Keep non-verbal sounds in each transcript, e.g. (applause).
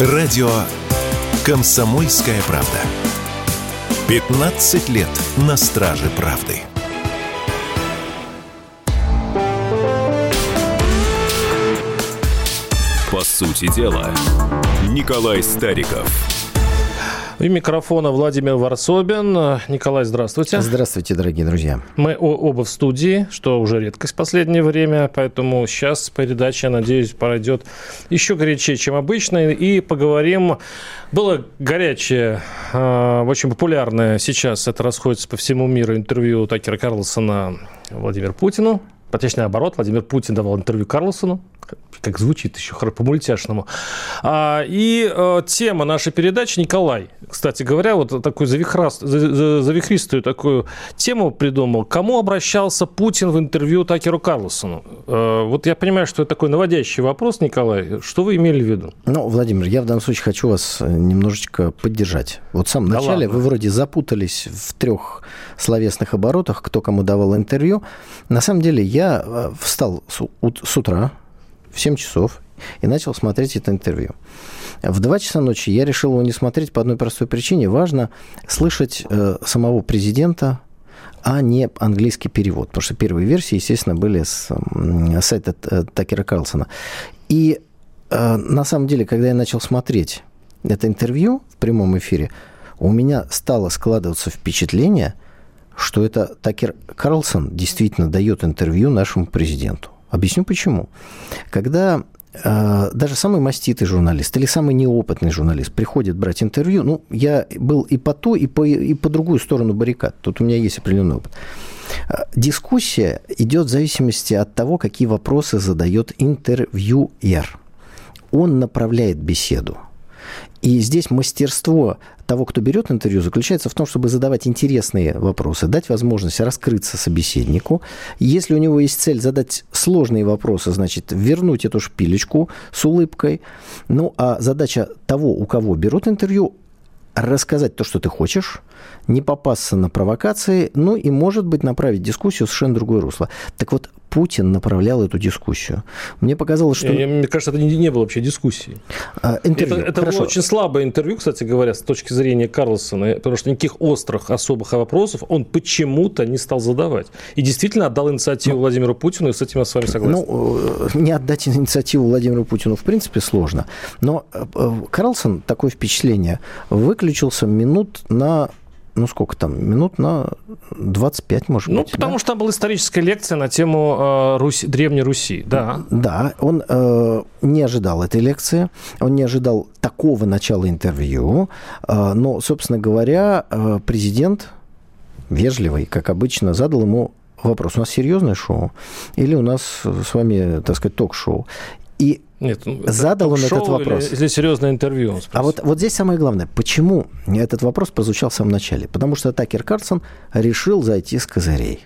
Радио «Комсомольская правда». 15 лет на страже правды. По сути дела, Николай Стариков – у микрофона Владимир Варсобин. Николай, здравствуйте. Здравствуйте, дорогие друзья. Мы оба в студии, что уже редкость в последнее время, поэтому сейчас передача, надеюсь, пройдет еще горячее, чем обычно, и поговорим. Было горячее, а, очень популярное сейчас, это расходится по всему миру, интервью Такера Карлсона Владимиру Путину. Точнее, наоборот, Владимир Путин давал интервью Карлсону как звучит еще по-мультяшному. А, и а, тема нашей передачи Николай, кстати говоря, вот такую завихраст, завихристую такую тему придумал. Кому обращался Путин в интервью Такеру Карлсону? А, вот я понимаю, что это такой наводящий вопрос, Николай. Что вы имели в виду? Ну, Владимир, я в данном случае хочу вас немножечко поддержать. Вот в самом да начале ладно. вы вроде запутались в трех словесных оборотах, кто кому давал интервью. На самом деле я встал с утра, в 7 часов и начал смотреть это интервью. В 2 часа ночи я решил его не смотреть по одной простой причине. Важно слышать э, самого президента, а не английский перевод. Потому что первые версии, естественно, были с э, сайта э, Такера Карлсона. И э, на самом деле, когда я начал смотреть это интервью в прямом эфире, у меня стало складываться впечатление, что это Такер Карлсон действительно дает интервью нашему президенту. Объясню почему. Когда э, даже самый маститый журналист или самый неопытный журналист приходит брать интервью, ну, я был и по ту, и по, и по другую сторону баррикад. Тут у меня есть определенный опыт. Э, дискуссия идет в зависимости от того, какие вопросы задает интервьюер. Он направляет беседу. И здесь мастерство того, кто берет интервью, заключается в том, чтобы задавать интересные вопросы, дать возможность раскрыться собеседнику. Если у него есть цель задать сложные вопросы, значит, вернуть эту шпилечку с улыбкой. Ну, а задача того, у кого берут интервью, рассказать то, что ты хочешь, не попасться на провокации, ну и, может быть, направить дискуссию в совершенно другое русло. Так вот, Путин направлял эту дискуссию. Мне показалось, что... Я, мне кажется, это не, не было вообще дискуссии. А, интервью. Это, это было очень слабое интервью, кстати говоря, с точки зрения Карлсона, потому что никаких острых особых вопросов он почему-то не стал задавать. И действительно отдал инициативу ну, Владимиру Путину, и с этим я с вами согласен. Ну, э, не отдать инициативу Владимиру Путину в принципе сложно. Но э, Карлсон, такое впечатление, выключился минут на ну сколько там, минут на 25, может ну, быть. Ну, потому да? что там была историческая лекция на тему э, Руси, Древней Руси, да. Да, он э, не ожидал этой лекции, он не ожидал такого начала интервью, э, но, собственно говоря, э, президент вежливый, как обычно, задал ему вопрос. У нас серьезное шоу или у нас с вами, так сказать, ток-шоу? И нет, ну, задал он этот вопрос. Или, или серьезное интервью. а вот, вот здесь самое главное. Почему этот вопрос прозвучал в самом начале? Потому что Такер Карлсон решил зайти с козырей.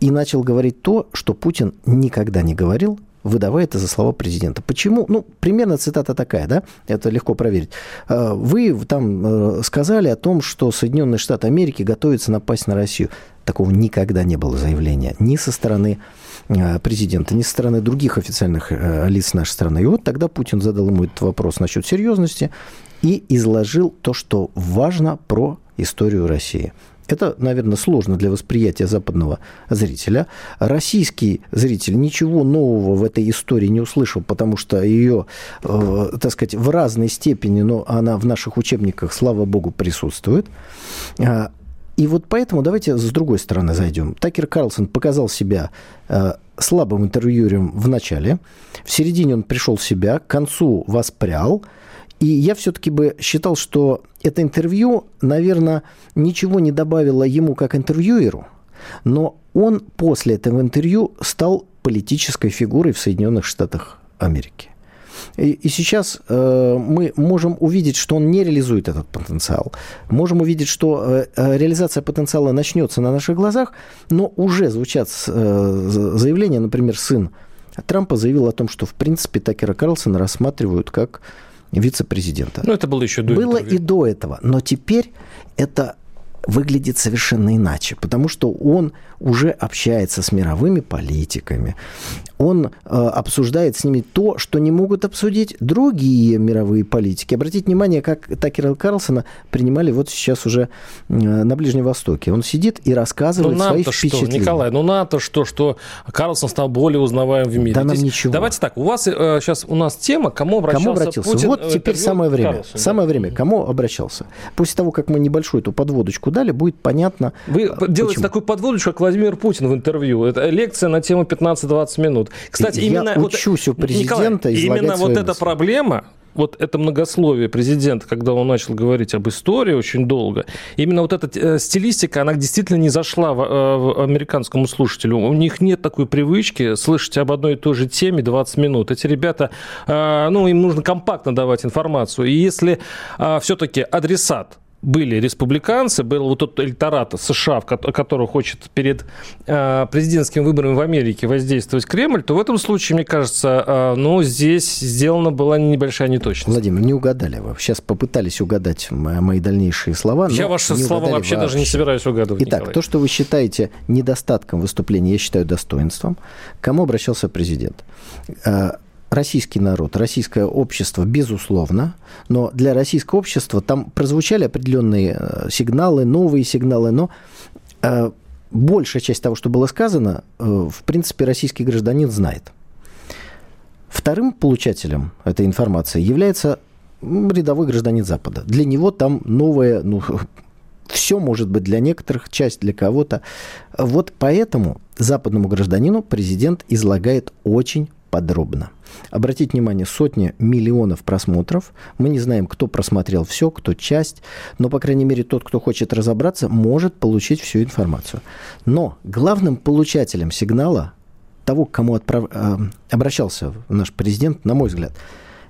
И начал говорить то, что Путин никогда не говорил, выдавая это за слова президента. Почему? Ну, примерно цитата такая, да? Это легко проверить. «Э, вы там э, сказали о том, что Соединенные Штаты Америки готовятся напасть на Россию. Такого никогда не было заявления ни со стороны президента, ни со стороны других официальных э, лиц нашей страны. И вот тогда Путин задал ему этот вопрос насчет серьезности и изложил то, что важно про историю России. Это, наверное, сложно для восприятия западного зрителя. Российский зритель ничего нового в этой истории не услышал, потому что ее, э, так сказать, в разной степени, но она в наших учебниках, слава богу, присутствует. И вот поэтому давайте с другой стороны зайдем. Такер Карлсон показал себя э, слабым интервьюером в начале. В середине он пришел в себя, к концу воспрял. И я все-таки бы считал, что это интервью, наверное, ничего не добавило ему как интервьюеру, но он после этого интервью стал политической фигурой в Соединенных Штатах Америки. И, и сейчас э, мы можем увидеть, что он не реализует этот потенциал. Можем увидеть, что э, э реализация потенциала начнется на наших глазах, но уже звучат э, заявления, например, сын Трампа заявил о том, что в принципе Такера Карлсона рассматривают как вице-президента. Ну, это было еще до Было интервью. и до этого. Но теперь это выглядит совершенно иначе, потому что он уже общается с мировыми политиками, он э, обсуждает с ними то, что не могут обсудить другие мировые политики. Обратите внимание, как Такера Карлсона принимали вот сейчас уже э, на Ближнем Востоке. Он сидит и рассказывает ну, свои что, впечатления. Николай, ну НАТО что, что Карлсон стал более узнаваем в мире. Да нам ничего. Давайте так, у вас э, сейчас у нас тема, кому обращался, кому обратился? Путин. Вот теперь самое время. Карлсон, самое да? время. Кому обращался? После того, как мы небольшую эту подводочку дали, будет понятно. Вы почему. делаете такую подводочку, как Владимир Путин в интервью. Это лекция на тему 15-20 минут. Кстати, я именно учусь вот, у президента Николай, именно вот мысли. эта проблема вот это многословие президента, когда он начал говорить об истории очень долго, именно вот эта э, стилистика, она действительно не зашла в, э, в американскому слушателю. У них нет такой привычки слышать об одной и той же теме 20 минут. Эти ребята, э, ну, им нужно компактно давать информацию. И если все-таки адресат были республиканцы, был вот тот электорат США, который хочет перед э, президентскими выборами в Америке воздействовать Кремль, то в этом случае, мне кажется, э, ну, здесь сделана была небольшая неточность. Владимир, не угадали вы. Сейчас попытались угадать мои дальнейшие слова. Я ваши слова вообще, вообще даже не собираюсь угадывать. Итак, Николай. то, что вы считаете недостатком выступления, я считаю достоинством. К кому обращался президент? Российский народ, российское общество, безусловно, но для российского общества там прозвучали определенные э, сигналы, новые сигналы, но э, большая часть того, что было сказано, э, в принципе, российский гражданин знает. Вторым получателем этой информации является рядовой гражданин Запада. Для него там новое, ну, (laughs) все может быть для некоторых, часть для кого-то. Вот поэтому западному гражданину президент излагает очень подробно. Обратите внимание, сотни миллионов просмотров. Мы не знаем, кто просмотрел все, кто часть, но, по крайней мере, тот, кто хочет разобраться, может получить всю информацию. Но главным получателем сигнала того, к кому отправ... Э, обращался наш президент, на мой взгляд,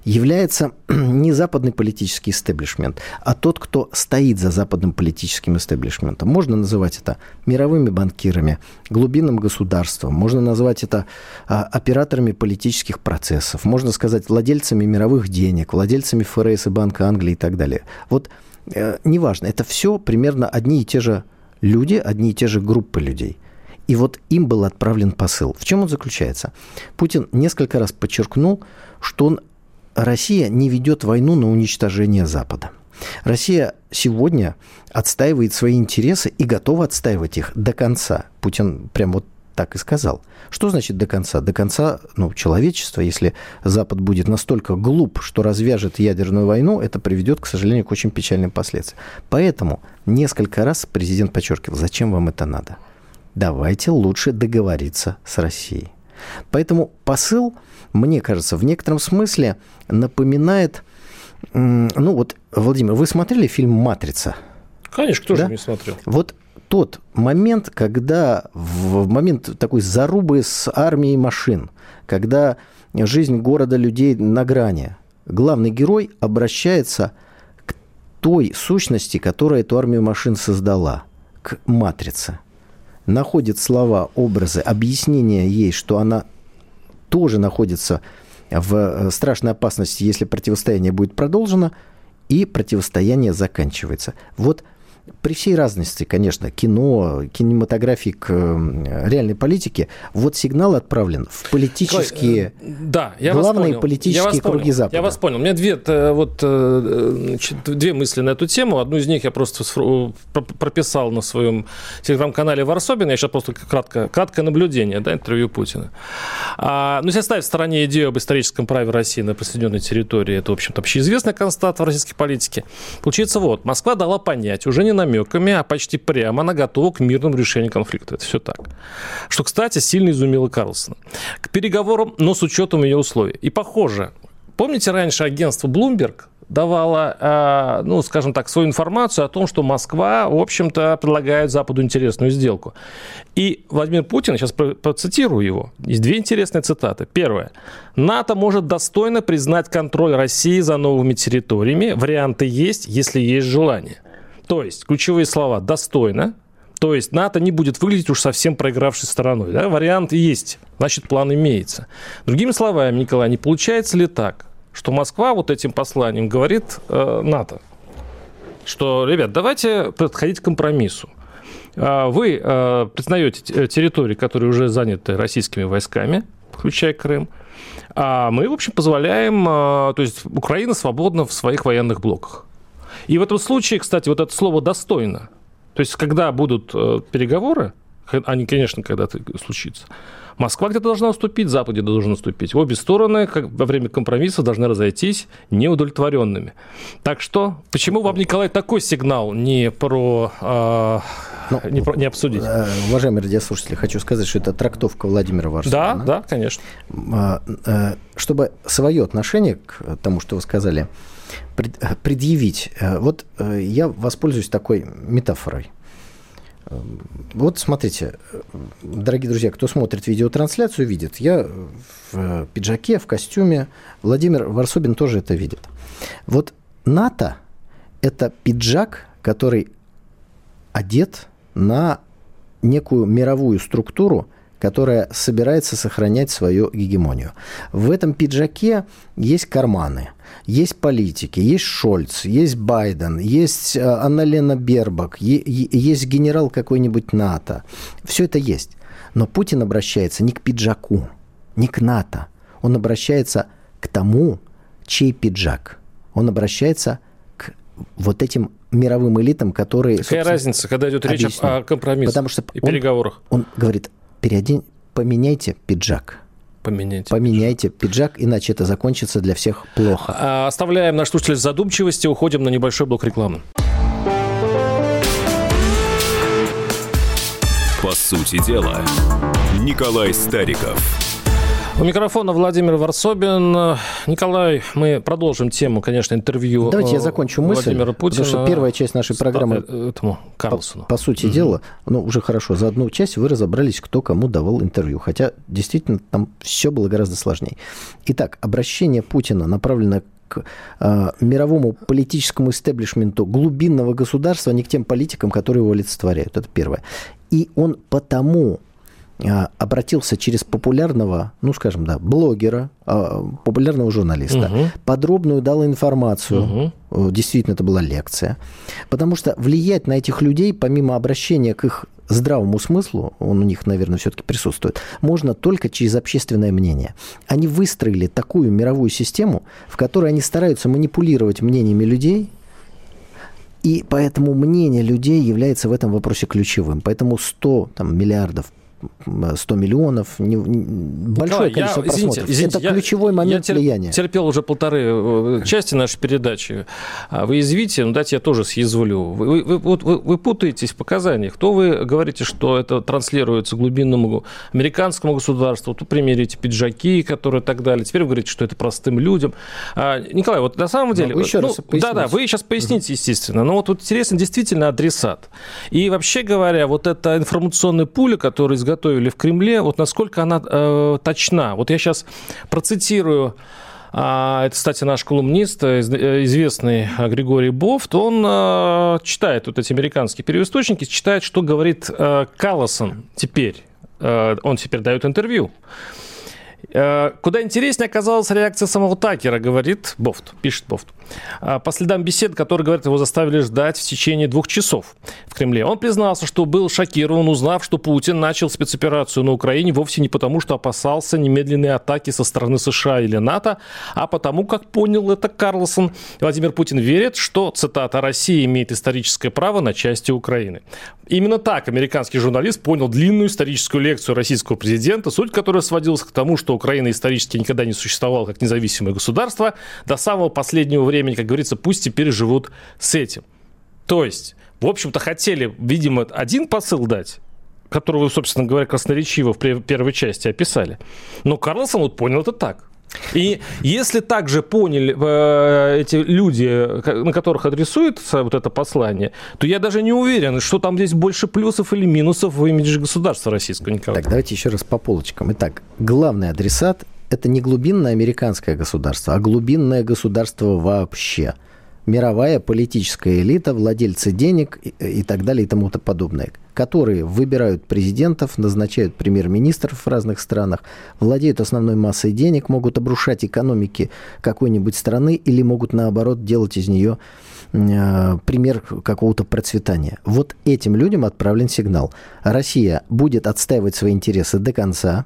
является (clears throat) не западный политический истеблишмент, а тот, кто стоит за западным политическим истеблишментом. Можно называть это мировыми банкирами, глубинным государством, можно назвать это а, операторами политических процессов, можно сказать владельцами мировых денег, владельцами ФРС и Банка Англии и так далее. Вот э, неважно, это все примерно одни и те же люди, одни и те же группы людей. И вот им был отправлен посыл. В чем он заключается? Путин несколько раз подчеркнул, что он Россия не ведет войну на уничтожение Запада. Россия сегодня отстаивает свои интересы и готова отстаивать их до конца. Путин прям вот так и сказал. Что значит до конца? До конца ну, человечества, если Запад будет настолько глуп, что развяжет ядерную войну, это приведет, к сожалению, к очень печальным последствиям. Поэтому несколько раз президент подчеркивал, зачем вам это надо? Давайте лучше договориться с Россией. Поэтому посыл мне кажется, в некотором смысле напоминает... Ну вот, Владимир, вы смотрели фильм «Матрица»? Конечно, кто да? же не смотрел. Вот тот момент, когда в момент такой зарубы с армией машин, когда жизнь города людей на грани, главный герой обращается к той сущности, которая эту армию машин создала, к матрице. Находит слова, образы, объяснение ей, что она тоже находится в э, страшной опасности, если противостояние будет продолжено, и противостояние заканчивается. Вот при всей разности, конечно, кино, кинематографии к э, реальной политике, вот сигнал отправлен в политические, Ой, э, да, я главные вас политические я вас круги понял. Запада. Я вас понял. У меня две, э, вот, значит, две мысли на эту тему. Одну из них я просто прописал на своем телеграм-канале Варсобин. Я сейчас просто кратко, краткое наблюдение, да, интервью Путина. А, ну, если оставить в стороне идею об историческом праве России на присоединенной территории, это, в общем-то, общеизвестная констата в российской политике. Получается, вот, Москва дала понять, уже не намеками, а почти прямо она готова к мирному решению конфликта. Это все так. Что, кстати, сильно изумило Карлсона. К переговорам, но с учетом ее условий. И похоже, помните раньше агентство Bloomberg давала, ну, скажем так, свою информацию о том, что Москва, в общем-то, предлагает Западу интересную сделку. И Владимир Путин, сейчас процитирую его, есть две интересные цитаты. Первое. НАТО может достойно признать контроль России за новыми территориями. Варианты есть, если есть желание. То есть, ключевые слова «достойно», то есть НАТО не будет выглядеть уж совсем проигравшей стороной. Да? Вариант есть, значит, план имеется. Другими словами, Николай, не получается ли так, что Москва вот этим посланием говорит э, НАТО? что, ребят, давайте подходить к компромиссу. А, вы а, признаете территории, которые уже заняты российскими войсками, включая Крым, а мы, в общем, позволяем, то есть Украина свободна в своих военных блоках. И в этом случае, кстати, вот это слово «достойно», то есть когда будут э, переговоры, они, конечно, когда-то случится, Москва где-то должна уступить, Запад где-то должен уступить. Обе стороны как, во время компромисса должны разойтись неудовлетворенными. Так что, почему вам, Николай, такой сигнал не про... Э, ну, не, про, не обсудить? Э, уважаемые радиослушатели, хочу сказать, что это трактовка Владимира Варсовина. Да, да, конечно. А, э, чтобы свое отношение к тому, что вы сказали, предъявить. Э, вот я воспользуюсь такой метафорой. Вот смотрите, дорогие друзья, кто смотрит видеотрансляцию, видит. Я в пиджаке, в костюме. Владимир Варсобин тоже это видит. Вот НАТО – это пиджак, который одет на некую мировую структуру, которая собирается сохранять свою гегемонию. В этом пиджаке есть карманы – есть политики, есть Шольц, есть Байден, есть э, Анна-Лена Бербак, есть генерал какой-нибудь НАТО. Все это есть. Но Путин обращается не к пиджаку, не к НАТО. Он обращается к тому, чей пиджак. Он обращается к вот этим мировым элитам, которые... Какая разница, когда идет речь объясню. о Потому что и он, переговорах? Он говорит, переодень, поменяйте пиджак поменяйте. Поменяйте пиджак, иначе это закончится для всех плохо. А, оставляем наш слушатель в задумчивости, уходим на небольшой блок рекламы. По сути дела, Николай Стариков. У микрофона Владимир Варсобин. Николай, мы продолжим тему, конечно, интервью Давайте я закончу мысль. Владимира Путина. Потому что первая часть нашей программы... Э, этому Карлсону. По, по сути угу. дела, ну, уже хорошо. За одну часть вы разобрались, кто кому давал интервью. Хотя, действительно, там все было гораздо сложнее. Итак, обращение Путина направлено к э, мировому политическому истеблишменту глубинного государства, а не к тем политикам, которые его олицетворяют. Это первое. И он потому обратился через популярного, ну, скажем, да, блогера, а, популярного журналиста, угу. подробную дал информацию, угу. действительно, это была лекция, потому что влиять на этих людей, помимо обращения к их здравому смыслу, он у них, наверное, все-таки присутствует, можно только через общественное мнение. Они выстроили такую мировую систему, в которой они стараются манипулировать мнениями людей, и поэтому мнение людей является в этом вопросе ключевым. Поэтому 100 там, миллиардов 100 миллионов, не, большое Николай, количество я, просмотров. Извините, извините, Это я, ключевой момент я тер, влияния. терпел уже полторы э, части нашей передачи. А вы извините, ну дайте я тоже съязвлю. Вы, вы, вы, вы, вы путаетесь в показаниях. То вы говорите, что это транслируется глубинному американскому государству, то примерите пиджаки, которые так далее. Теперь вы говорите, что это простым людям. А, Николай, вот на самом деле... еще ну, раз да, да, вы сейчас поясните, естественно. Но вот, вот интересно действительно адресат. И вообще говоря, вот эта информационная пуля, которая изготовили в Кремле, вот насколько она э, точна. Вот я сейчас процитирую а, это, кстати, наш колумнист, э, э, известный Григорий Бофт, он э, читает вот эти американские первоисточники, читает, что говорит Калласон теперь. Он теперь дает интервью. Э, куда интереснее оказалась реакция самого Такера, говорит Бофт, пишет Бофт. Э, по следам бесед, которые, говорят, его заставили ждать в течение двух часов в Кремле. Он признался, что был шокирован, узнав, что Путин начал спецоперацию на Украине вовсе не потому, что опасался немедленной атаки со стороны США или НАТО, а потому, как понял это Карлсон. Владимир Путин верит, что, цитата, «Россия имеет историческое право на части Украины». Именно так американский журналист понял длинную историческую лекцию российского президента, суть которой сводилась к тому, что Украина исторически никогда не существовала как независимое государство. До самого последнего времени, как говорится, пусть теперь живут с этим. То есть, в общем-то, хотели, видимо, один посыл дать, который вы, собственно говоря, красноречиво в первой части описали. Но Карлсон вот понял это так. И если также поняли э, эти люди, на которых адресуется вот это послание, то я даже не уверен, что там здесь больше плюсов или минусов в имидже государства российского. Никогда. Так, давайте еще раз по полочкам. Итак, главный адресат – это не глубинное американское государство, а глубинное государство вообще – мировая политическая элита, владельцы денег и, и так далее и тому подобное. Которые выбирают президентов, назначают премьер-министров в разных странах, владеют основной массой денег, могут обрушать экономики какой-нибудь страны или могут, наоборот, делать из нее э, пример какого-то процветания. Вот этим людям отправлен сигнал. Россия будет отстаивать свои интересы до конца,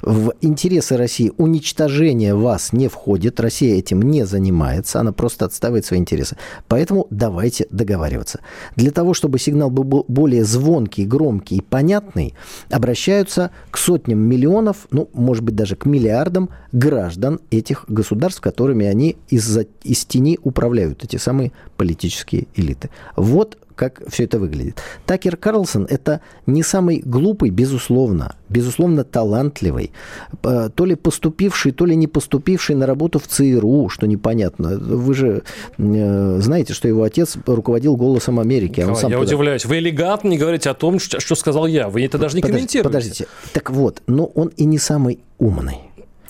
в интересы России уничтожение вас не входит, Россия этим не занимается, она просто отстаивает свои интересы. Поэтому давайте договариваться. Для того, чтобы сигнал был более звонкий, громкий и понятный, обращаются к сотням миллионов, ну, может быть, даже к миллиардам граждан этих государств, которыми они из, из тени управляют, эти самые политические элиты. Вот как все это выглядит. Такер Карлсон – это не самый глупый, безусловно, безусловно талантливый, то ли поступивший, то ли не поступивший на работу в ЦРУ, что непонятно. Вы же э, знаете, что его отец руководил «Голосом Америки». А он сам я туда... удивляюсь. Вы элегантно не говорите о том, что, что сказал я. Вы это даже не подождите, комментируете. Подождите. Так вот, но он и не самый умный.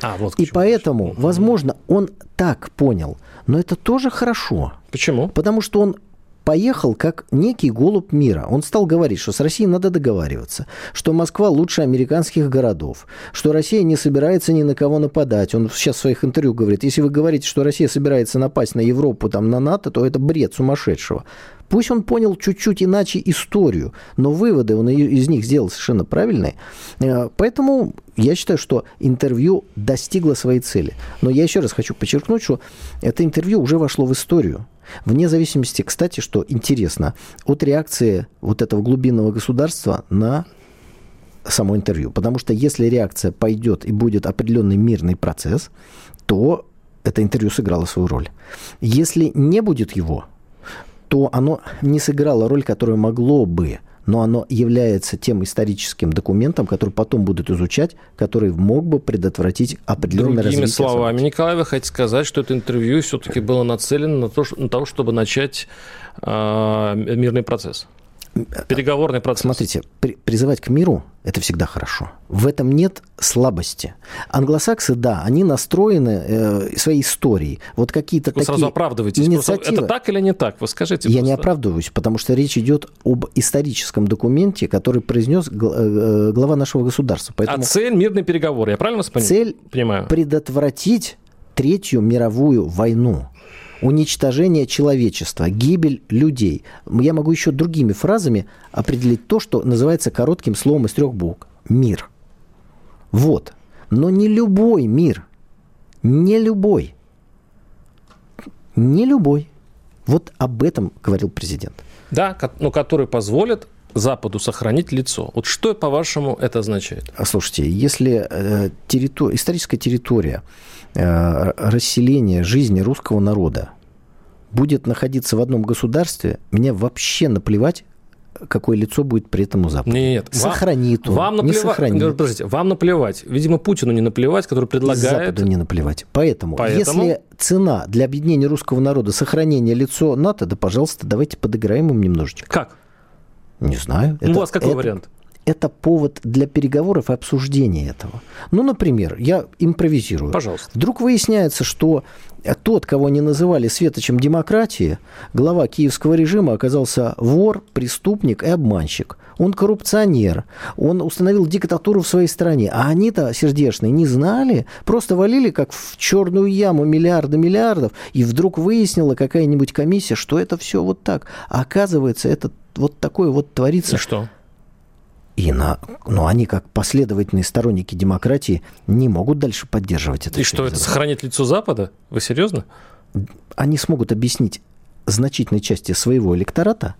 А, вот и поэтому, возможно, он так понял. Но это тоже хорошо. Почему? Потому что он поехал как некий голубь мира. Он стал говорить, что с Россией надо договариваться, что Москва лучше американских городов, что Россия не собирается ни на кого нападать. Он сейчас в своих интервью говорит, если вы говорите, что Россия собирается напасть на Европу, там, на НАТО, то это бред сумасшедшего. Пусть он понял чуть-чуть иначе историю, но выводы он из них сделал совершенно правильные. Э, поэтому я считаю, что интервью достигло своей цели. Но я еще раз хочу подчеркнуть, что это интервью уже вошло в историю. Вне зависимости, кстати, что интересно, от реакции вот этого глубинного государства на само интервью. Потому что если реакция пойдет и будет определенный мирный процесс, то это интервью сыграло свою роль. Если не будет его, то оно не сыграло роль, которую могло бы, но оно является тем историческим документом, который потом будут изучать, который мог бы предотвратить определенное Другими развитие словами, событий. Николай, вы хотите сказать, что это интервью все-таки было нацелено на то, на то чтобы начать э, мирный процесс? Переговорный процесс. Смотрите, при, призывать к миру – это всегда хорошо. В этом нет слабости. Англосаксы, да, они настроены э, своей историей. Вот какие-то такие сразу оправдываетесь. Инициативы. Это так или не так? Вы скажите. Я просто. не оправдываюсь, потому что речь идет об историческом документе, который произнес э, э, глава нашего государства. Поэтому а цель – мирный переговор, я правильно понимаю? Цель – предотвратить Третью мировую войну уничтожение человечества, гибель людей. Я могу еще другими фразами определить то, что называется коротким словом из трех букв. Мир. Вот. Но не любой мир. Не любой. Не любой. Вот об этом говорил президент. Да, но который позволит Западу сохранить лицо. Вот что, по-вашему, это означает? Слушайте, если э, территор... историческая территория расселение жизни русского народа будет находиться в одном государстве, мне вообще наплевать, какое лицо будет при этом у Запада. Нет, сохранит он, вам наплевать, не сохранит. Подождите, вам наплевать. Видимо, Путину не наплевать, который предлагает... И Западу не наплевать. Поэтому, Поэтому, если цена для объединения русского народа сохранение лицо НАТО, да, пожалуйста, давайте подыграем им немножечко. Как? Не знаю. Ну, это, у вас какой это, вариант? Это повод для переговоров и обсуждения этого. Ну, например, я импровизирую. Пожалуйста. Вдруг выясняется, что тот, кого они называли светочем демократии, глава киевского режима оказался вор, преступник и обманщик. Он коррупционер, он установил диктатуру в своей стране. А они-то, сердечные, не знали, просто валили как в черную яму миллиарды миллиардов, и вдруг выяснила какая-нибудь комиссия, что это все вот так. А оказывается, это вот такое вот творится. И что? И на, но они, как последовательные сторонники демократии, не могут дальше поддерживать это. И что, это сохранит лицо Запада? Вы серьезно? Они смогут объяснить значительной части своего электората,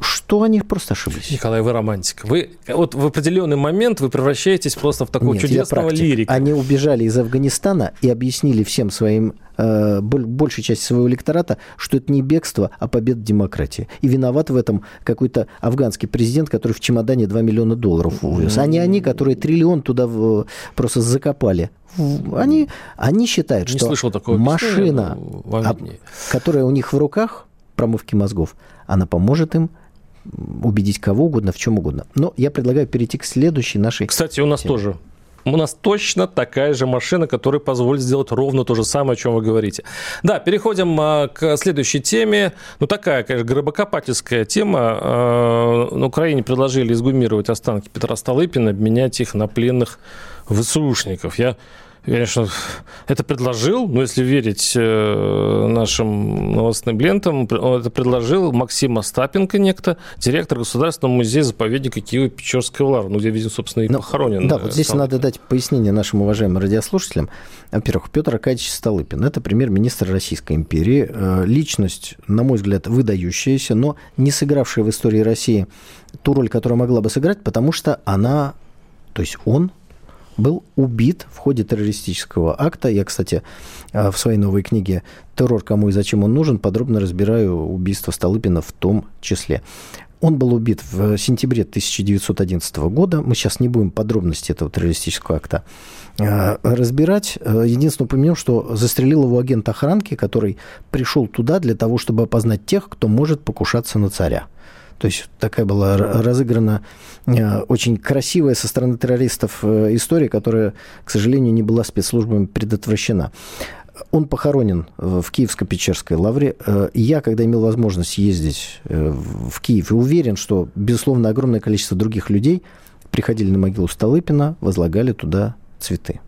что они просто ошиблись. Николай, вы романтик. Вы вот в определенный момент вы превращаетесь просто в такого Нет, чудесного лирика. Они убежали из Афганистана и объяснили всем своим, э, большей части своего электората, что это не бегство, а победа демократии. И виноват в этом какой-то афганский президент, который в чемодане 2 миллиона долларов увез. А не они, которые триллион туда в, просто закопали. Они, они считают, не что машина, а, которая у них в руках, промывки мозгов, она поможет им убедить кого угодно, в чем угодно. Но я предлагаю перейти к следующей нашей... Кстати, у нас теме. тоже у нас точно такая же машина, которая позволит сделать ровно то же самое, о чем вы говорите. Да, переходим а, к следующей теме. Ну, такая, конечно, гробокопательская тема. А, на Украине предложили изгумировать останки Петра Столыпина, обменять их на пленных ВСУшников. Я конечно, это предложил, но если верить э, нашим новостным лентам, это предложил Максим Остапенко некто, директор Государственного музея-заповедника Киева-Печорского лавра, ну, где, видимо, собственно, и ну, похоронен. Да, вот здесь Столыпин. надо дать пояснение нашим уважаемым радиослушателям. Во-первых, Петр Аркадьевич Столыпин – это премьер-министр Российской империи, э, личность, на мой взгляд, выдающаяся, но не сыгравшая в истории России ту роль, которую могла бы сыграть, потому что она, то есть он был убит в ходе террористического акта. Я, кстати, э, в своей новой книге «Террор. Кому и зачем он нужен» подробно разбираю убийство Столыпина в том числе. Он был убит в сентябре 1911 года. Мы сейчас не будем подробности этого террористического акта э, разбирать. Э, единственное упомянем, что застрелил его агент охранки, который пришел туда для того, чтобы опознать тех, кто может покушаться на царя. То есть такая была разыграна э, очень красивая со стороны террористов э, история, которая, к сожалению, не была спецслужбами предотвращена. Он похоронен э, в Киевско-Печерской лавре. Я, когда имел возможность ездить в Киев, и уверен, что, безусловно, огромное количество других людей приходили на могилу Столыпина, возлагали туда цветы.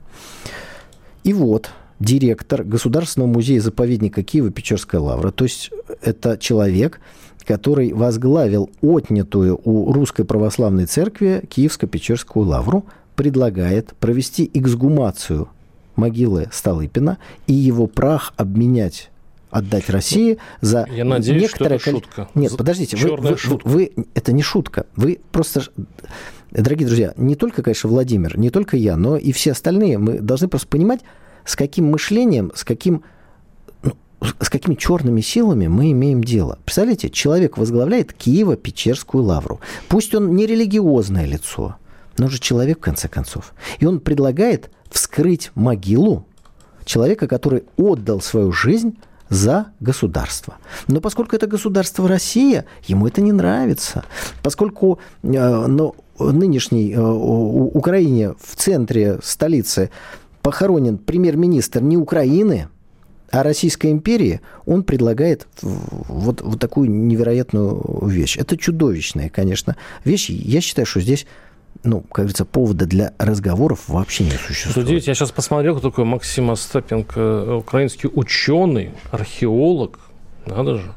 И вот директор Государственного музея-заповедника Киева-Печерская лавра, то есть это человек, который возглавил отнятую у Русской Православной Церкви Киевско-Печерскую лавру, предлагает провести эксгумацию могилы Столыпина и его прах обменять отдать России за Я надеюсь, некоторое что это шутка. Нет, подождите, вы, вы, шутка. вы это не шутка. Вы просто дорогие друзья, не только, конечно, Владимир, не только я, но и все остальные, мы должны просто понимать, с каким мышлением, с каким с какими черными силами мы имеем дело. Представляете, человек возглавляет Киево-Печерскую лавру. Пусть он не религиозное лицо, но же человек, в конце концов. И он предлагает вскрыть могилу человека, который отдал свою жизнь за государство. Но поскольку это государство Россия, ему это не нравится. Поскольку э, ну, нынешней э, Украине в центре столицы похоронен премьер-министр не Украины, а Российской империи он предлагает вот, вот такую невероятную вещь. Это чудовищная, конечно, вещь. Я считаю, что здесь ну, как говорится, повода для разговоров вообще не существует. Судите, я сейчас посмотрел, кто такой Максим Остапенко, украинский ученый, археолог, надо же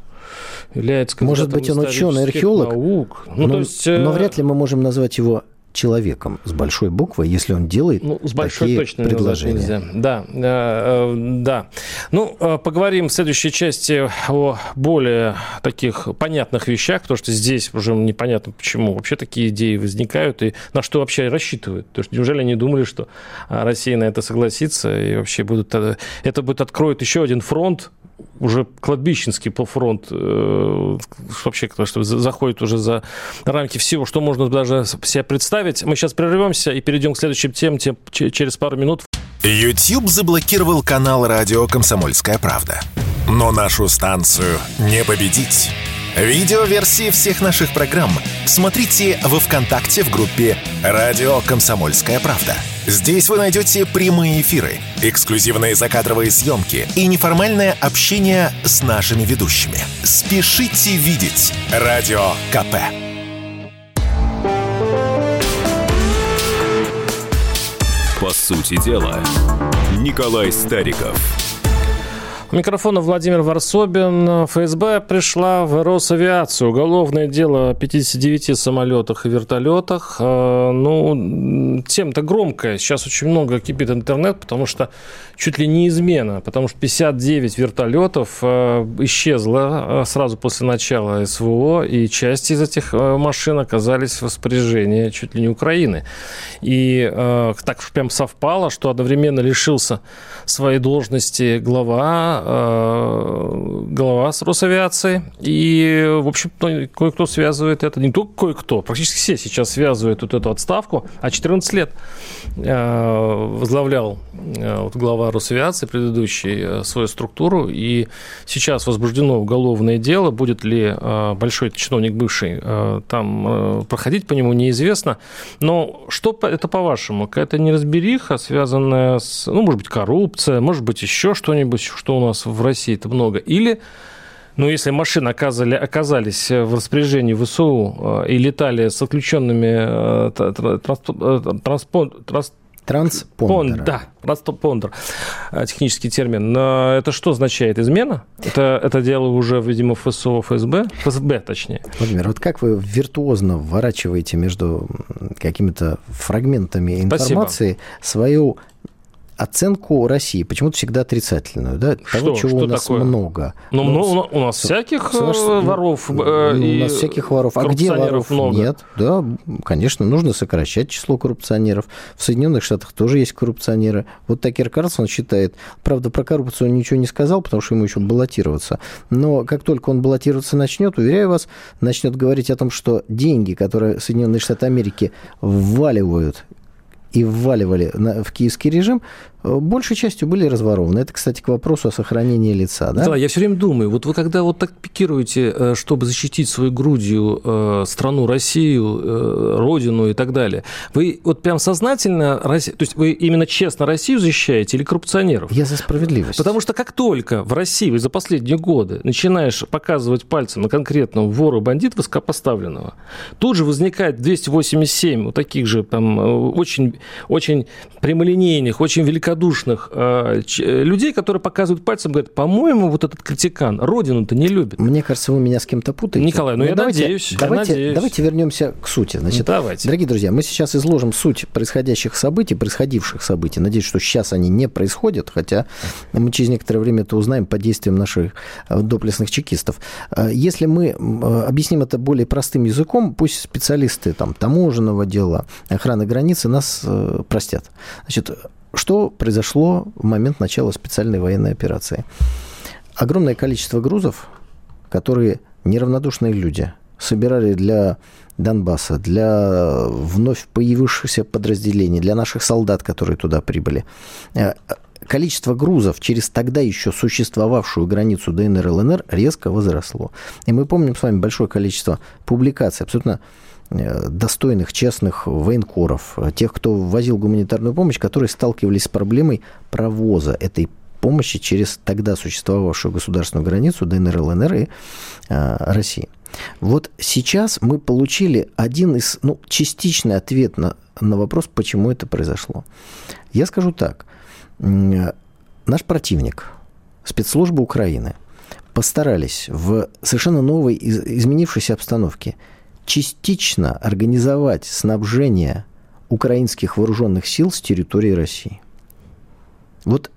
является Может быть, он ученый, археолог, наук. Ну, но, то есть, но вряд ли мы можем назвать его человеком с большой буквы, если он делает ну, с большой такие точно предложения. Нельзя. Да, э, э, да. Ну, э, поговорим в следующей части о более таких понятных вещах, потому что здесь уже непонятно, почему вообще такие идеи возникают и на что вообще рассчитывают. То есть неужели они думали, что Россия на это согласится и вообще будут, это будет откроет еще один фронт уже кладбищенский фронт э, вообще, потому что заходит уже за рамки всего, что можно даже себе представить. Мы сейчас прервемся и перейдем к следующим темам тем, через пару минут. YouTube заблокировал канал радио «Комсомольская правда». Но нашу станцию не победить. Видеоверсии всех наших программ смотрите во ВКонтакте в группе «Радио Комсомольская правда». Здесь вы найдете прямые эфиры, эксклюзивные закадровые съемки и неформальное общение с нашими ведущими. Спешите видеть «Радио КП». По сути дела, Николай Стариков – у микрофона Владимир Варсобин. ФСБ пришла в Росавиацию. Уголовное дело о 59 самолетах и вертолетах. Э, ну, тем-то громкая. Сейчас очень много кипит интернет, потому что чуть ли не измена. Потому что 59 вертолетов э, исчезло э, сразу после начала СВО, и части из этих машин оказались в распоряжении чуть ли не Украины. И так прям совпало, что одновременно лишился своей должности глава Э, глава с Росавиации. И, в общем, кое-кто связывает это, не только кое-кто, практически все сейчас связывают вот эту отставку, а 14 лет возглавлял вот глава Росавиации предыдущий свою структуру, и сейчас возбуждено уголовное дело, будет ли большой чиновник бывший там проходить по нему, неизвестно. Но что это по-вашему? Какая-то неразбериха, связанная с, ну, может быть, коррупция, может быть, еще что-нибудь, что у нас в России это много. Или ну, если машины оказали, оказались в распоряжении ВСУ э, и летали с отключенными э, транспон, транс, Транспондер. Да, транспондер. Э, технический термин. Но это что означает? Измена? Это, это дело уже, видимо, ФСО, ФСБ? ФСБ, точнее. Владимир, вот как вы виртуозно вворачиваете между какими-то фрагментами информации Спасибо. свою оценку России почему-то всегда отрицательную, да? Что? Того, чего что у нас такое? много. Ну, ну, у нас всяких. Э, воров ну, э, и У нас всяких воров. А где воров много? Нет, да, конечно, нужно сокращать число коррупционеров. В Соединенных Штатах тоже есть коррупционеры. Вот Такер Карлсон считает, правда, про коррупцию он ничего не сказал, потому что ему еще баллотироваться. Но как только он баллотироваться начнет, уверяю вас, начнет говорить о том, что деньги, которые Соединенные Штаты Америки вваливают и вваливали в киевский режим, большей частью были разворованы. Это, кстати, к вопросу о сохранении лица. Да, да я все время думаю, вот вы когда вот так пикируете, э, чтобы защитить свою грудью э, страну, Россию, родину и так далее, вы вот прям сознательно, то есть вы именно честно Россию защищаете или коррупционеров? Я за справедливость. Потому что как только в России за последние годы начинаешь показывать пальцем на конкретного вора бандит высокопоставленного, тут же возникает 287 вот таких же там очень, очень прямолинейных, очень великолепных великодушных э, э, людей, которые показывают пальцем, говорят, по-моему, вот этот критикан родину-то не любит. Мне кажется, вы меня с кем-то путаете. Николай, ну, ну я давайте, надеюсь. Давайте, я надеюсь. давайте вернемся к сути. Значит, давайте. Дорогие друзья, мы сейчас изложим суть происходящих событий, происходивших событий. Надеюсь, что сейчас они не происходят, хотя мы через некоторое время это узнаем под действием наших э, доплесных чекистов. Если мы объясним это более простым языком, пусть специалисты там, таможенного дела, охраны границы нас простят. Значит, что произошло в момент начала специальной военной операции? Огромное количество грузов, которые неравнодушные люди собирали для Донбасса, для вновь появившихся подразделений, для наших солдат, которые туда прибыли. Э, количество грузов через тогда еще существовавшую границу ДНР и ЛНР резко возросло. И мы помним с вами большое количество публикаций, абсолютно достойных, честных военкоров, тех, кто возил гуманитарную помощь, которые сталкивались с проблемой провоза этой помощи через тогда существовавшую государственную границу ДНР, ЛНР и э, России. Вот сейчас мы получили один из, ну, частичный ответ на, на вопрос, почему это произошло. Я скажу так. Наш противник, спецслужбы Украины, постарались в совершенно новой, изменившейся обстановке – частично организовать снабжение украинских вооруженных сил с территории России. Вот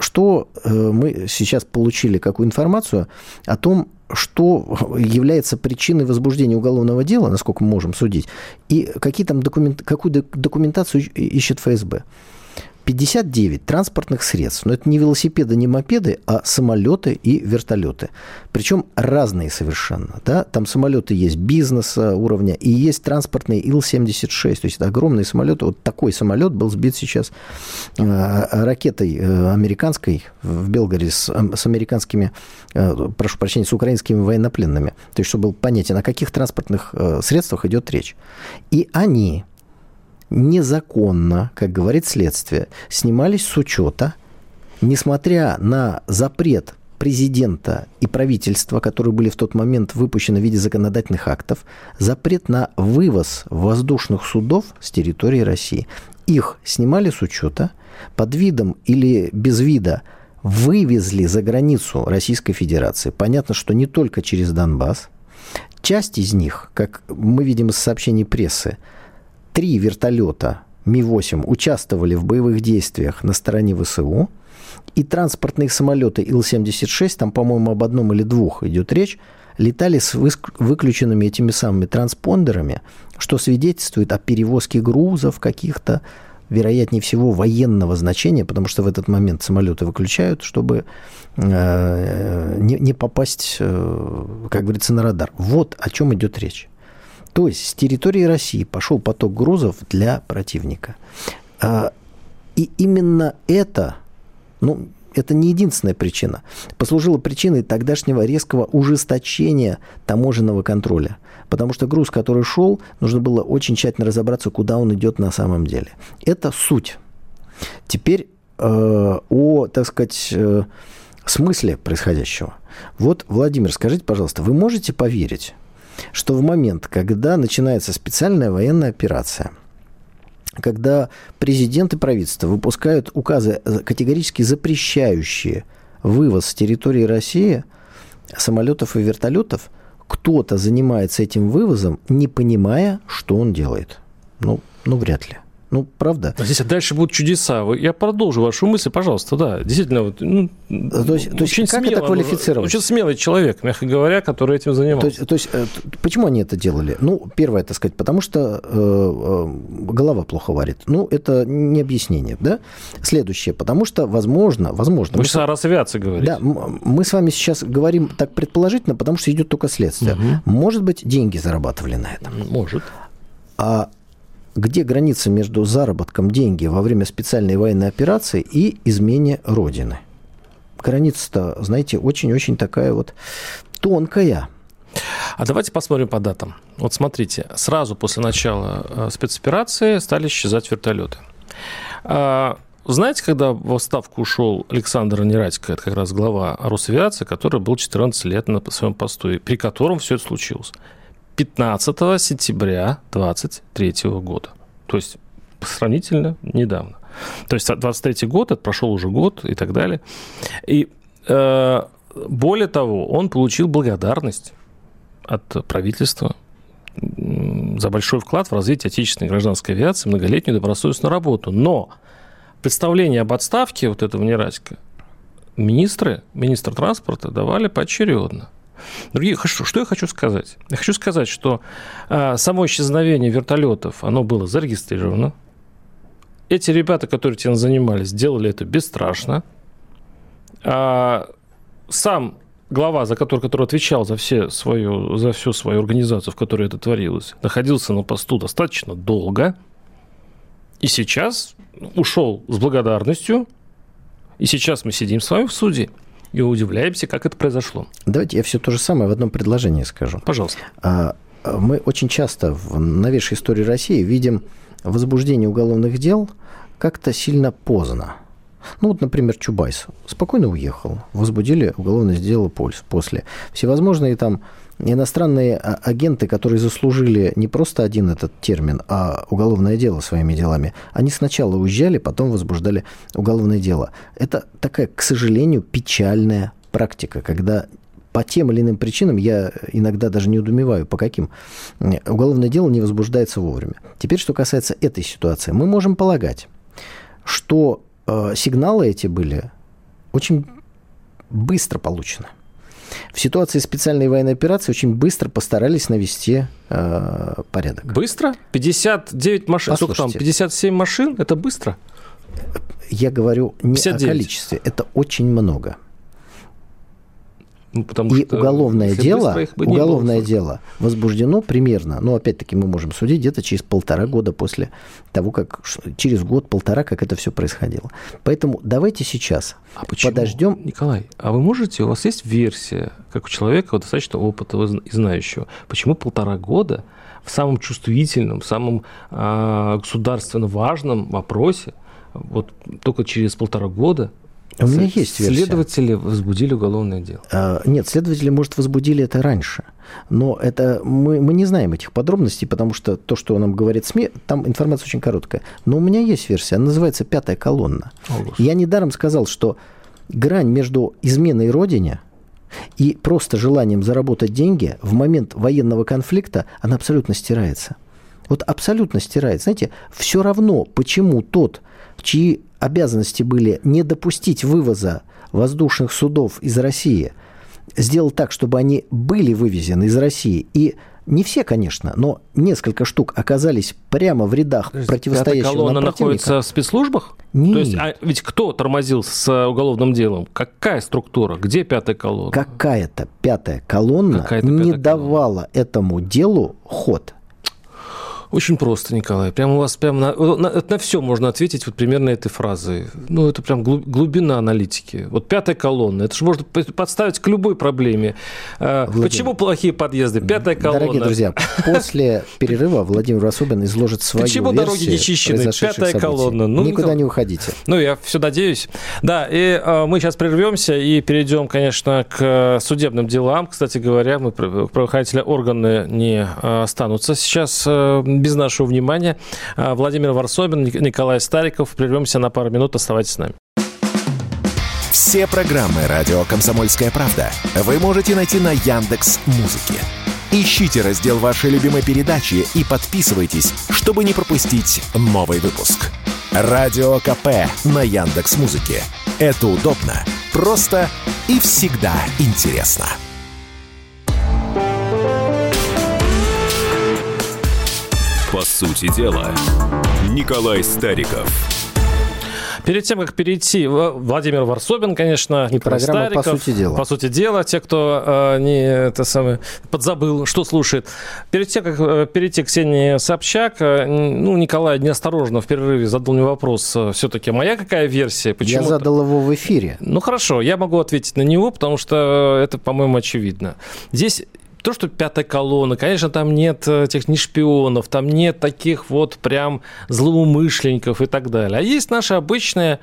что э, мы сейчас получили, какую информацию о том, что является причиной возбуждения уголовного дела, насколько мы можем судить, и какие там документ, какую документацию ищет ФСБ. 59 транспортных средств. Но это не велосипеды, не мопеды, а самолеты и вертолеты. Причем разные совершенно. Да? Там самолеты есть бизнеса уровня, и есть транспортные Ил-76. То есть это огромные самолеты. Вот такой самолет был сбит сейчас э, ракетой э, американской в Белгороде с, с американскими, э, прошу прощения, с украинскими военнопленными. То есть, чтобы был понятен, о каких транспортных средствах идет речь. И они незаконно, как говорит следствие, снимались с учета, несмотря на запрет президента и правительства, которые были в тот момент выпущены в виде законодательных актов, запрет на вывоз воздушных судов с территории России. Их снимали с учета, под видом или без вида вывезли за границу Российской Федерации. Понятно, что не только через Донбасс. Часть из них, как мы видим из сообщений прессы, три вертолета Ми-8 участвовали в боевых действиях на стороне ВСУ, и транспортные самолеты Ил-76, там, по-моему, об одном или двух идет речь, летали с выключенными этими самыми транспондерами, что свидетельствует о перевозке грузов каких-то вероятнее всего, военного значения, потому что в этот момент самолеты выключают, чтобы э, не, не попасть, э, как говорится, на радар. Вот о чем идет речь. То есть с территории России пошел поток грузов для противника. А, и именно это, ну, это не единственная причина. Послужило причиной тогдашнего резкого ужесточения таможенного контроля. Потому что груз, который шел, нужно было очень тщательно разобраться, куда он идет на самом деле. Это суть. Теперь э, о, так сказать, э, смысле происходящего. Вот, Владимир, скажите, пожалуйста, вы можете поверить, что в момент, когда начинается специальная военная операция – когда президент и правительство выпускают указы, э, категорически запрещающие вывоз с территории России самолетов и вертолетов, кто-то занимается этим вывозом, не понимая, что он делает. Ну, ну вряд ли. Ну, правда. А здесь дальше будут чудеса. Я продолжу вашу мысль, пожалуйста, да. Действительно, вот, ну, то есть, то есть как смело, это квалифицировать? Очень смелый человек, мягко говоря, который этим занимался. То есть, то есть э, почему они это делали? Ну, первое, так сказать, потому что э, э, голова плохо варит. Ну, это не объяснение, да? Следующее, потому что, возможно, возможно... Вы сейчас о Росавиации говорите. Да, мы с вами сейчас говорим так предположительно, потому что идет только следствие. Угу. Может быть, деньги зарабатывали на этом. Может. А где граница между заработком деньги во время специальной военной операции и измене Родины? Граница-то, знаете, очень-очень такая вот тонкая. А давайте посмотрим по датам. Вот смотрите, сразу после начала э, спецоперации стали исчезать вертолеты. А, знаете, когда в отставку ушел Александр Нерадько, это как раз глава Росавиации, который был 14 лет на своем посту, при котором все это случилось? 15 сентября 2023 года. То есть сравнительно недавно. То есть 23 год, это прошел уже год и так далее. И э, более того, он получил благодарность от правительства за большой вклад в развитие отечественной гражданской авиации, многолетнюю добросовестную работу. Но представление об отставке вот этого Нерадько министры, министр транспорта давали поочередно. Другие, что я хочу сказать? Я хочу сказать, что а, само исчезновение вертолетов, оно было зарегистрировано. Эти ребята, которые этим занимались, сделали это бесстрашно. А, сам глава, за который, который отвечал за, все свою, за всю свою организацию, в которой это творилось, находился на посту достаточно долго. И сейчас ушел с благодарностью. И сейчас мы сидим с вами в суде и удивляемся, как это произошло. Давайте я все то же самое в одном предложении скажу. Пожалуйста. А, мы очень часто в новейшей истории России видим возбуждение уголовных дел как-то сильно поздно. Ну вот, например, Чубайс спокойно уехал, возбудили уголовное дело после. Всевозможные там иностранные а, агенты, которые заслужили не просто один этот термин, а уголовное дело своими делами, они сначала уезжали, потом возбуждали уголовное дело. Это такая, к сожалению, печальная практика, когда по тем или иным причинам, я иногда даже не удумеваю, по каким, уголовное дело не возбуждается вовремя. Теперь, что касается этой ситуации, мы можем полагать, что сигналы эти были очень быстро получены в ситуации специальной военной операции очень быстро постарались навести э, порядок. Быстро? 59 машин, сколько там, 57 машин? Это быстро? Я говорю не 59. о количестве, это очень много. Ну, потому и что уголовное дело, уголовное дело возбуждено примерно, ну, опять-таки мы можем судить где-то через полтора года после того, как через год-полтора, как это все происходило. Поэтому давайте сейчас а почему? подождем. Николай, а вы можете, у вас есть версия, как у человека достаточно опыта и знающего, почему полтора года в самом чувствительном, самом э, государственно важном вопросе, вот только через полтора года у меня есть версия. Следователи возбудили уголовное дело. А, нет, следователи, может, возбудили это раньше. Но это мы, мы не знаем этих подробностей, потому что то, что нам говорит СМИ, там информация очень короткая. Но у меня есть версия, она называется «Пятая колонна». О, Я недаром сказал, что грань между изменой Родине и просто желанием заработать деньги в момент военного конфликта, она абсолютно стирается. Вот абсолютно стирается. Знаете, все равно, почему тот, чьи обязанности были не допустить вывоза воздушных судов из России, сделал так, чтобы они были вывезены из России и не все, конечно, но несколько штук оказались прямо в рядах противостоящего колонна нам находится в спецслужбах? Нет. То есть, а ведь кто тормозил с уголовным делом? Какая структура? Где пятая колонна? Какая-то пятая колонна Какая-то не пятая давала этому делу ход. Очень просто, Николай. Прям у вас прям на, на, на все можно ответить вот примерно этой фразой. Ну, это прям глубина аналитики. Вот пятая колонна. Это же можно подставить к любой проблеме. А, Владимир, Почему плохие подъезды? Пятая колонна. Дорогие друзья, после (laughs) перерыва Владимир Особин изложит свою Почему дороги не чищены? Пятая колонна. Ну, Никуда Николай... не уходите. Ну, я все надеюсь. Да, и э, мы сейчас прервемся и перейдем, конечно, к судебным делам. Кстати говоря, мы правоохранительные органы не э, останутся сейчас э, без нашего внимания. А, Владимир Варсобин, Николай Стариков. Прервемся на пару минут. Оставайтесь с нами. Все программы «Радио Комсомольская правда» вы можете найти на Яндекс Музыке. Ищите раздел вашей любимой передачи и подписывайтесь, чтобы не пропустить новый выпуск. Радио КП на Яндекс Музыке. Это удобно, просто и всегда интересно. По сути дела, Николай Стариков. Перед тем, как перейти, Владимир Варсобин, конечно, и программа Стариков, «По сути дела». «По сути дела», те, кто э, не это самое, подзабыл, что слушает. Перед тем, как э, перейти к Ксении Собчак, э, ну, Николай неосторожно в перерыве задал мне вопрос, э, все-таки моя какая версия? Почему я задал его в эфире. Ну, хорошо, я могу ответить на него, потому что это, по-моему, очевидно. Здесь то, что пятая колонна, конечно, там нет э, этих ни шпионов, там нет таких вот прям злоумышленников и так далее. А есть наша обычная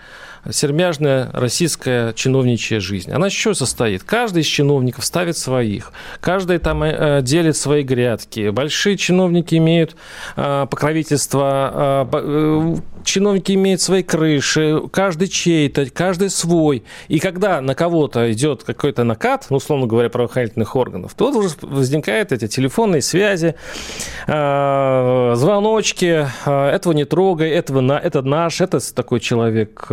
сермяжная российская чиновничья жизнь. Она еще состоит. Каждый из чиновников ставит своих. Каждый там э, делит свои грядки. Большие чиновники имеют э, покровительство, э, чиновники имеют свои крыши, каждый чей-то, каждый свой. И когда на кого-то идет какой-то накат, ну, условно говоря, правоохранительных органов, то уже возникают эти телефонные связи, звоночки, этого не трогай, этого на, это наш, это такой человек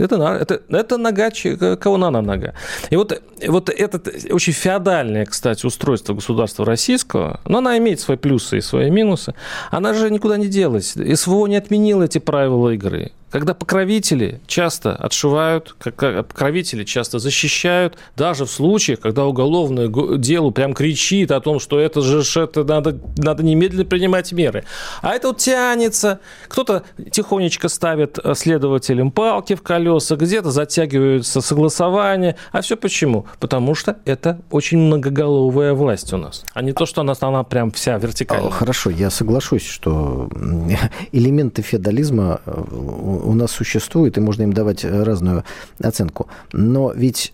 это, это, это нога, кого на нога. И вот, вот это очень феодальное, кстати, устройство государства российского, но она имеет свои плюсы и свои минусы, она же никуда не делась. СВО не отменила эти правила игры когда покровители часто отшивают, покровители часто защищают, даже в случаях, когда уголовное дело прям кричит о том, что это же это надо, надо немедленно принимать меры. А это вот тянется, кто-то тихонечко ставит э, следователям палки в колеса, где-то затягиваются согласования. А все почему? Потому что это очень многоголовая власть у нас, а не то, что она, она прям вся вертикальная. Хорошо, я соглашусь, что (laughs) элементы феодализма э, у нас существует, и можно им давать разную оценку. Но ведь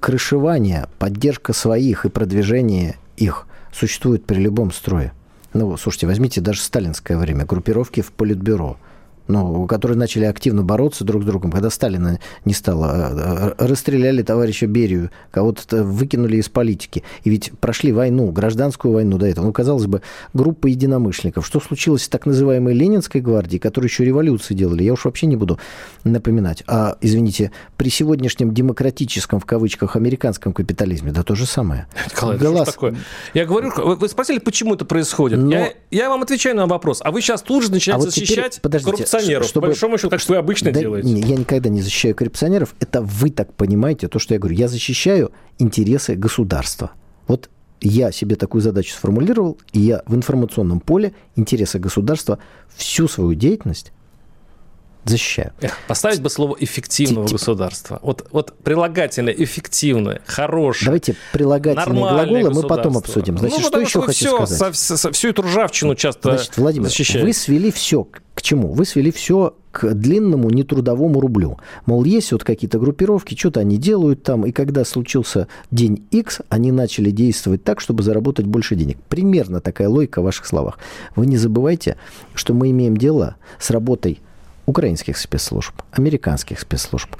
крышевание, поддержка своих и продвижение их существует при любом строе. Ну, слушайте, возьмите даже сталинское время, группировки в политбюро – ну, которые начали активно бороться друг с другом, когда Сталина не стало. А, а, расстреляли товарища Берию, кого-то выкинули из политики. И ведь прошли войну, гражданскую войну до этого. Ну, казалось бы, группа единомышленников. Что случилось с так называемой Ленинской гвардией, которые еще революции делали, я уж вообще не буду напоминать. А, извините, при сегодняшнем демократическом, в кавычках, американском капитализме, да то же самое. Николай, что такое? Я говорю, вы спросили, почему это происходит? Но... Я, я вам отвечаю на вопрос. А вы сейчас тут же начинаете а вот защищать подождите, коррупционеров. Чтобы... По большому счету, так что вы обычно да, делаете. Я никогда не защищаю коррупционеров. Это вы так понимаете, то, что я говорю. Я защищаю интересы государства. Вот я себе такую задачу сформулировал, и я в информационном поле интересы государства всю свою деятельность защищаю. Эх, поставить бы слово эффективного типа, государства. Вот, вот прилагательное, эффективное, хорошее. Давайте прилагательные глаголы мы потом обсудим. Значит, ну, что еще хочу все, сказать? Со, со, всю эту ржавчину часто Значит, Владимир, защищает. вы свели все к чему? Вы свели все к длинному нетрудовому рублю. Мол, есть вот какие-то группировки, что-то они делают там, и когда случился день X, они начали действовать так, чтобы заработать больше денег. Примерно такая логика в ваших словах. Вы не забывайте, что мы имеем дело с работой украинских спецслужб, американских спецслужб,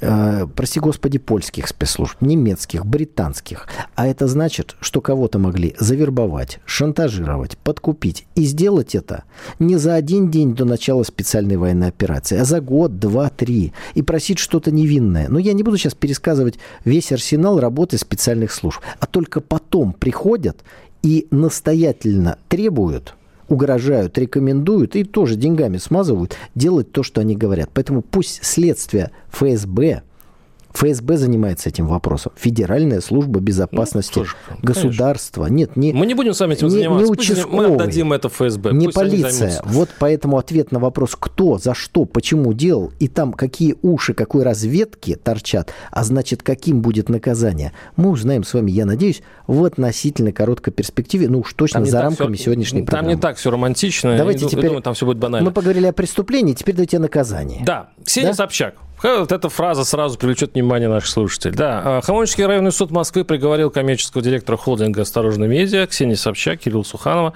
э, прости господи, польских спецслужб, немецких, британских. А это значит, что кого-то могли завербовать, шантажировать, подкупить. И сделать это не за один день до начала специальной военной операции, а за год, два, три. И просить что-то невинное. Но я не буду сейчас пересказывать весь арсенал работы специальных служб. А только потом приходят и настоятельно требуют угрожают, рекомендуют и тоже деньгами смазывают делать то, что они говорят. Поэтому пусть следствие ФСБ ФСБ занимается этим вопросом. Федеральная служба безопасности ну, тоже, государства. Конечно. Нет, не Мы не будем с вами этим не, заниматься. Не участковый, мы отдадим это ФСБ. Не Пусть полиция. Вот поэтому ответ на вопрос, кто, за что, почему делал, и там какие уши, какой разведки торчат, а значит, каким будет наказание, мы узнаем с вами, я надеюсь, в относительно короткой перспективе, ну уж точно за рамками все, сегодняшней там программы. Там не так все романтично. Давайте теперь... Думаю, там все будет банально. Мы поговорили о преступлении, теперь дайте наказание. Да. Ксения да? Собчак вот эта фраза сразу привлечет внимание наших слушателей. Да, а, Хамовнический районный суд Москвы приговорил коммерческого директора холдинга «Осторожно медиа» Ксении Собчак, Кирилл Суханова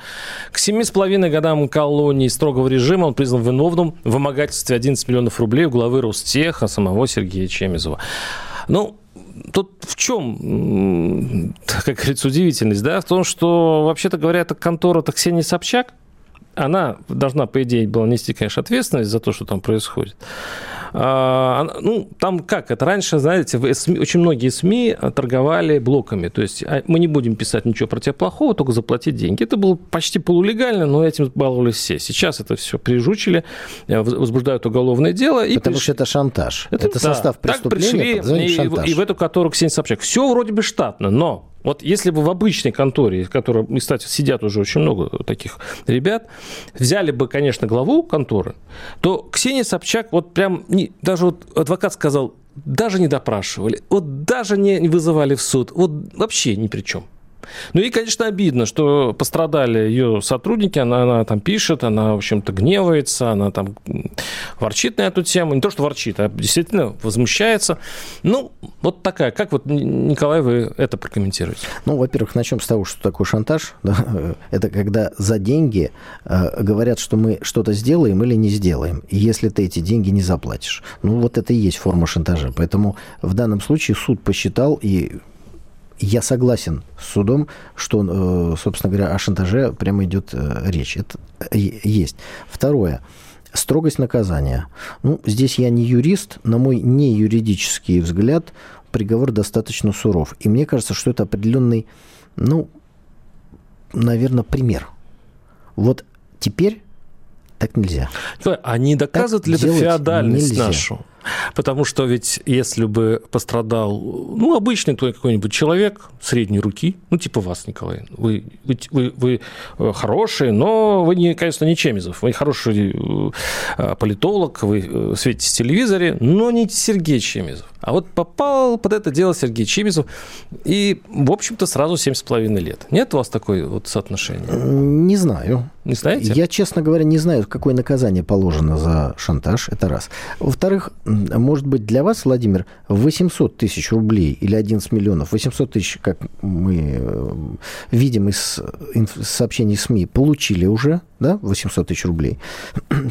к семи с половиной годам колонии строгого режима. Он признан виновным в вымогательстве 11 миллионов рублей у главы Ростеха самого Сергея Чемизова. Ну, тут в чем, как говорится, удивительность, да, в том, что, вообще-то говоря, эта контора-то Ксении Собчак, она должна, по идее, была нести, конечно, ответственность за то, что там происходит. А, ну, там как, это раньше, знаете, СМИ, очень многие СМИ торговали блоками, то есть а, мы не будем писать ничего про тебя плохого, только заплатить деньги. Это было почти полулегально, но этим баловались все. Сейчас это все прижучили, э, возбуждают уголовное дело. И Потому приш... что это шантаж. Это, это да, состав преступления, так пришли, и, шантаж. и в эту которую Ксения Собчак. Все вроде бы штатно, но вот если бы в обычной конторе, в которой, кстати, сидят уже очень много таких ребят, взяли бы, конечно, главу конторы, то Ксения Собчак вот прям, не, даже вот адвокат сказал, даже не допрашивали, вот даже не вызывали в суд, вот вообще ни при чем. Ну и, конечно, обидно, что пострадали ее сотрудники, она, она там пишет, она, в общем-то, гневается, она там ворчит на эту тему. Не то, что ворчит, а действительно возмущается. Ну, вот такая. Как вот, Николай, вы это прокомментируете? Ну, во-первых, начнем с того, что такое шантаж. (laughs) Да? Это когда за деньги э, говорят, что мы что-то сделаем или не сделаем, если ты эти деньги не заплатишь. Ну, вот это и есть форма шантажа. Поэтому в данном случае суд посчитал и я согласен с судом, что, э, собственно говоря, о шантаже прямо идет э, речь. Это есть. Второе. Строгость наказания. Ну, здесь я не юрист, на мой не юридический взгляд, приговор достаточно суров. И мне кажется, что это определенный, ну, наверное, пример. Вот теперь так нельзя. А не доказывает так ли это феодальность нельзя. нашу? Потому что ведь если бы пострадал, ну, обычный какой-нибудь человек средней руки, ну, типа вас, Николай, вы, вы, вы, вы э, хороший, но вы, не, конечно, не Чемизов, вы хороший э, политолог, вы э, светитесь в телевизоре, но не Сергей Чемизов. А вот попал под это дело Сергей Чемизов, и, в общем-то, сразу 7,5 лет. Нет у вас такой вот соотношения? Не знаю. Не знаете? Я, честно говоря, не знаю, какое наказание положено за шантаж. Это раз. Во-вторых, может быть, для вас, Владимир, 800 тысяч рублей или 11 миллионов, 800 тысяч, как мы э, видим из сообщений СМИ, получили уже, да, 800 тысяч рублей,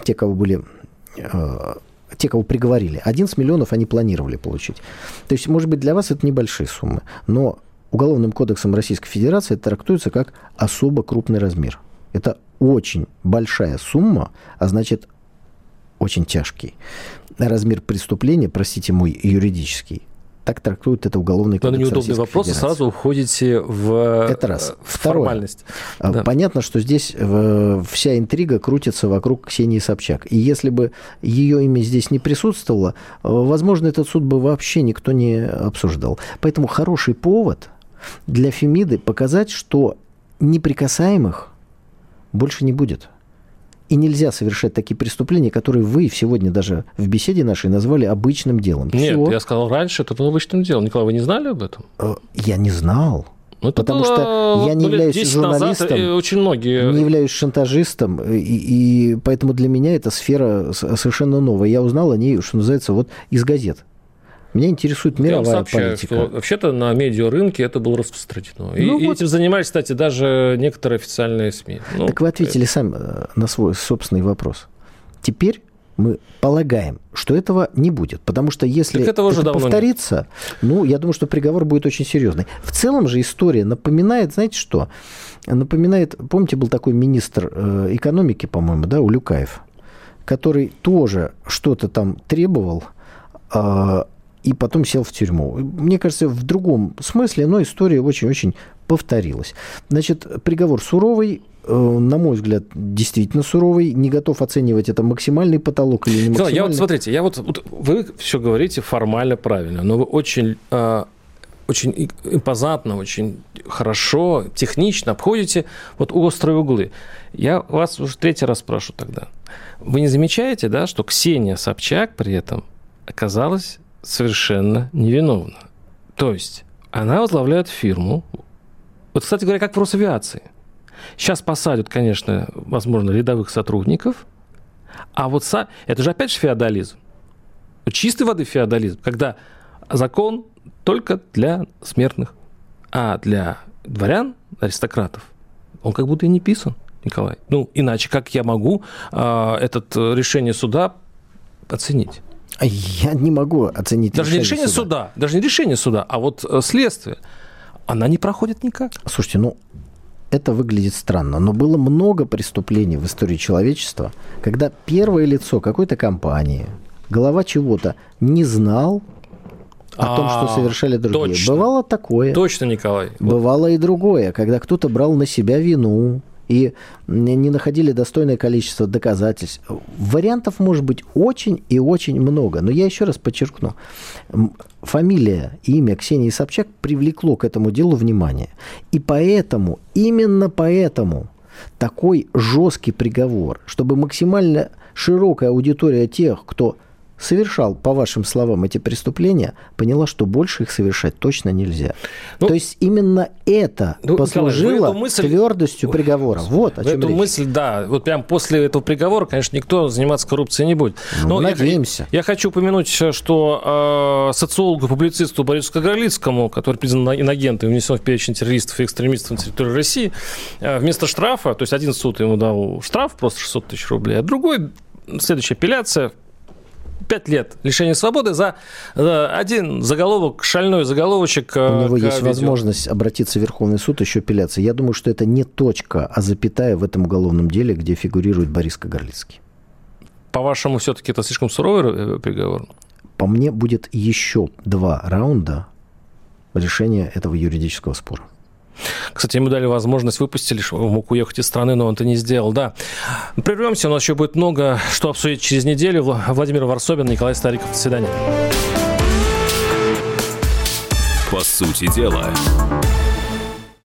те, кого были э, те, кого приговорили. 11 миллионов они планировали получить. То есть, может быть, для вас это небольшие суммы, но Уголовным кодексом Российской Федерации это трактуется как особо крупный размер. Это очень большая сумма, а значит, очень тяжкий. Размер преступления, простите мой юридический, так трактует это уголовный кодекс Но неудобный вопрос, Федерации. сразу уходите в, это раз. в Второе. формальность. А, да. Понятно, что здесь э, вся интрига крутится вокруг Ксении Собчак. И если бы ее имя здесь не присутствовало, э, возможно, этот суд бы вообще никто не обсуждал. Поэтому хороший повод для Фемиды показать, что неприкасаемых больше не будет. И нельзя совершать такие преступления, которые вы сегодня даже в беседе нашей назвали обычным делом. Нет, Всего. я сказал раньше, это было обычным делом. Николай, вы не знали об этом? Э, я не знал. Ну, потому что я не являюсь журналистом, назад, очень многие... не являюсь шантажистом, и, и поэтому для меня эта сфера совершенно новая. Я узнал о ней, что называется, вот из газет. Меня интересует мировая Я сообщаю, политика. Что вообще-то на медиарынке это было распространено. И, ну, и вот... этим занимались, кстати, даже некоторые официальные СМИ. Ну, так вы ответили это... сами э, на свой собственный вопрос. Теперь мы полагаем, что этого не будет. Потому что если так этого это повторится, нет. ну, я думаю, что приговор будет очень серьезный. В целом же история напоминает, знаете что? Напоминает, помните, был такой министр э, экономики, по-моему, да, Улюкаев, который тоже что-то там требовал, а, и потом сел в тюрьму. Мне кажется, в другом смысле, но история очень-очень повторилась. Значит, приговор суровый, э, на мой взгляд, действительно суровый. Не готов оценивать, это максимальный потолок или не максимальный. Я вот, смотрите, я вот, вот вы все говорите формально правильно, но вы очень э, очень импозантно, очень хорошо, технично обходите вот острые углы. Я вас уже третий раз спрашиваю тогда. Вы не замечаете, да, что Ксения Собчак при этом оказалась совершенно невиновна? То есть она возглавляет фирму, вот, кстати говоря, как в Росавиации. Сейчас посадят, конечно, возможно, рядовых сотрудников, а вот са... это же опять же феодализм. Чистой воды феодализм, когда закон только для смертных. А для дворян, аристократов, он как будто и не писан, Николай. Ну, иначе как я могу а, э, это решение суда оценить? Я не могу оценить даже решение не решение суда. суда, даже не решение суда, а вот э, следствие. Она не проходит никак. Слушайте, ну это выглядит странно, но было много преступлений в истории человечества, когда первое лицо какой-то компании, глава чего-то не знал о том, что а, совершали другие. Точно. Бывало такое. Точно, Николай. Бывало и другое, когда кто-то брал на себя вину и не находили достойное количество доказательств. Вариантов может быть очень и очень много. Но я еще раз подчеркну. Фамилия и имя Ксении Собчак привлекло к этому делу внимание. И поэтому, именно поэтому такой жесткий приговор, чтобы максимально широкая аудитория тех, кто совершал, по вашим словам, эти преступления, поняла, что больше их совершать точно нельзя. Ну, То есть именно это ну, послужило Николай, мысль... твердостью приговора. Вот о чем Эту речь. мысль, да. Вот прям после этого приговора, конечно, никто заниматься коррупцией не будет. Ну, Но надеемся. Я, я хочу упомянуть, что э, социологу, публицисту Борису Кагарлицкому, который признан инагентом и внесен в перечень террористов и экстремистов на территории России, э, вместо штрафа, то есть один суд ему дал штраф, просто 600 тысяч рублей, а другой следующая апелляция 5 лет лишения свободы за, один заголовок, шальной заголовочек. Э, У него есть видео. возможность обратиться в Верховный суд, еще апелляция. Я думаю, что это не точка, а запятая в этом уголовном деле, где фигурирует Борис Кагарлицкий. По-вашему, все-таки это слишком суровый э, приговор? По мне, будет еще два раунда решения этого юридического спора. Кстати, ему дали возможность, выпустили, что он мог уехать из страны, но он это не сделал, да. Прервемся, у нас еще будет много что обсудить через неделю. Владимир Варсобин, Николай Стариков. До свидания. По сути дела,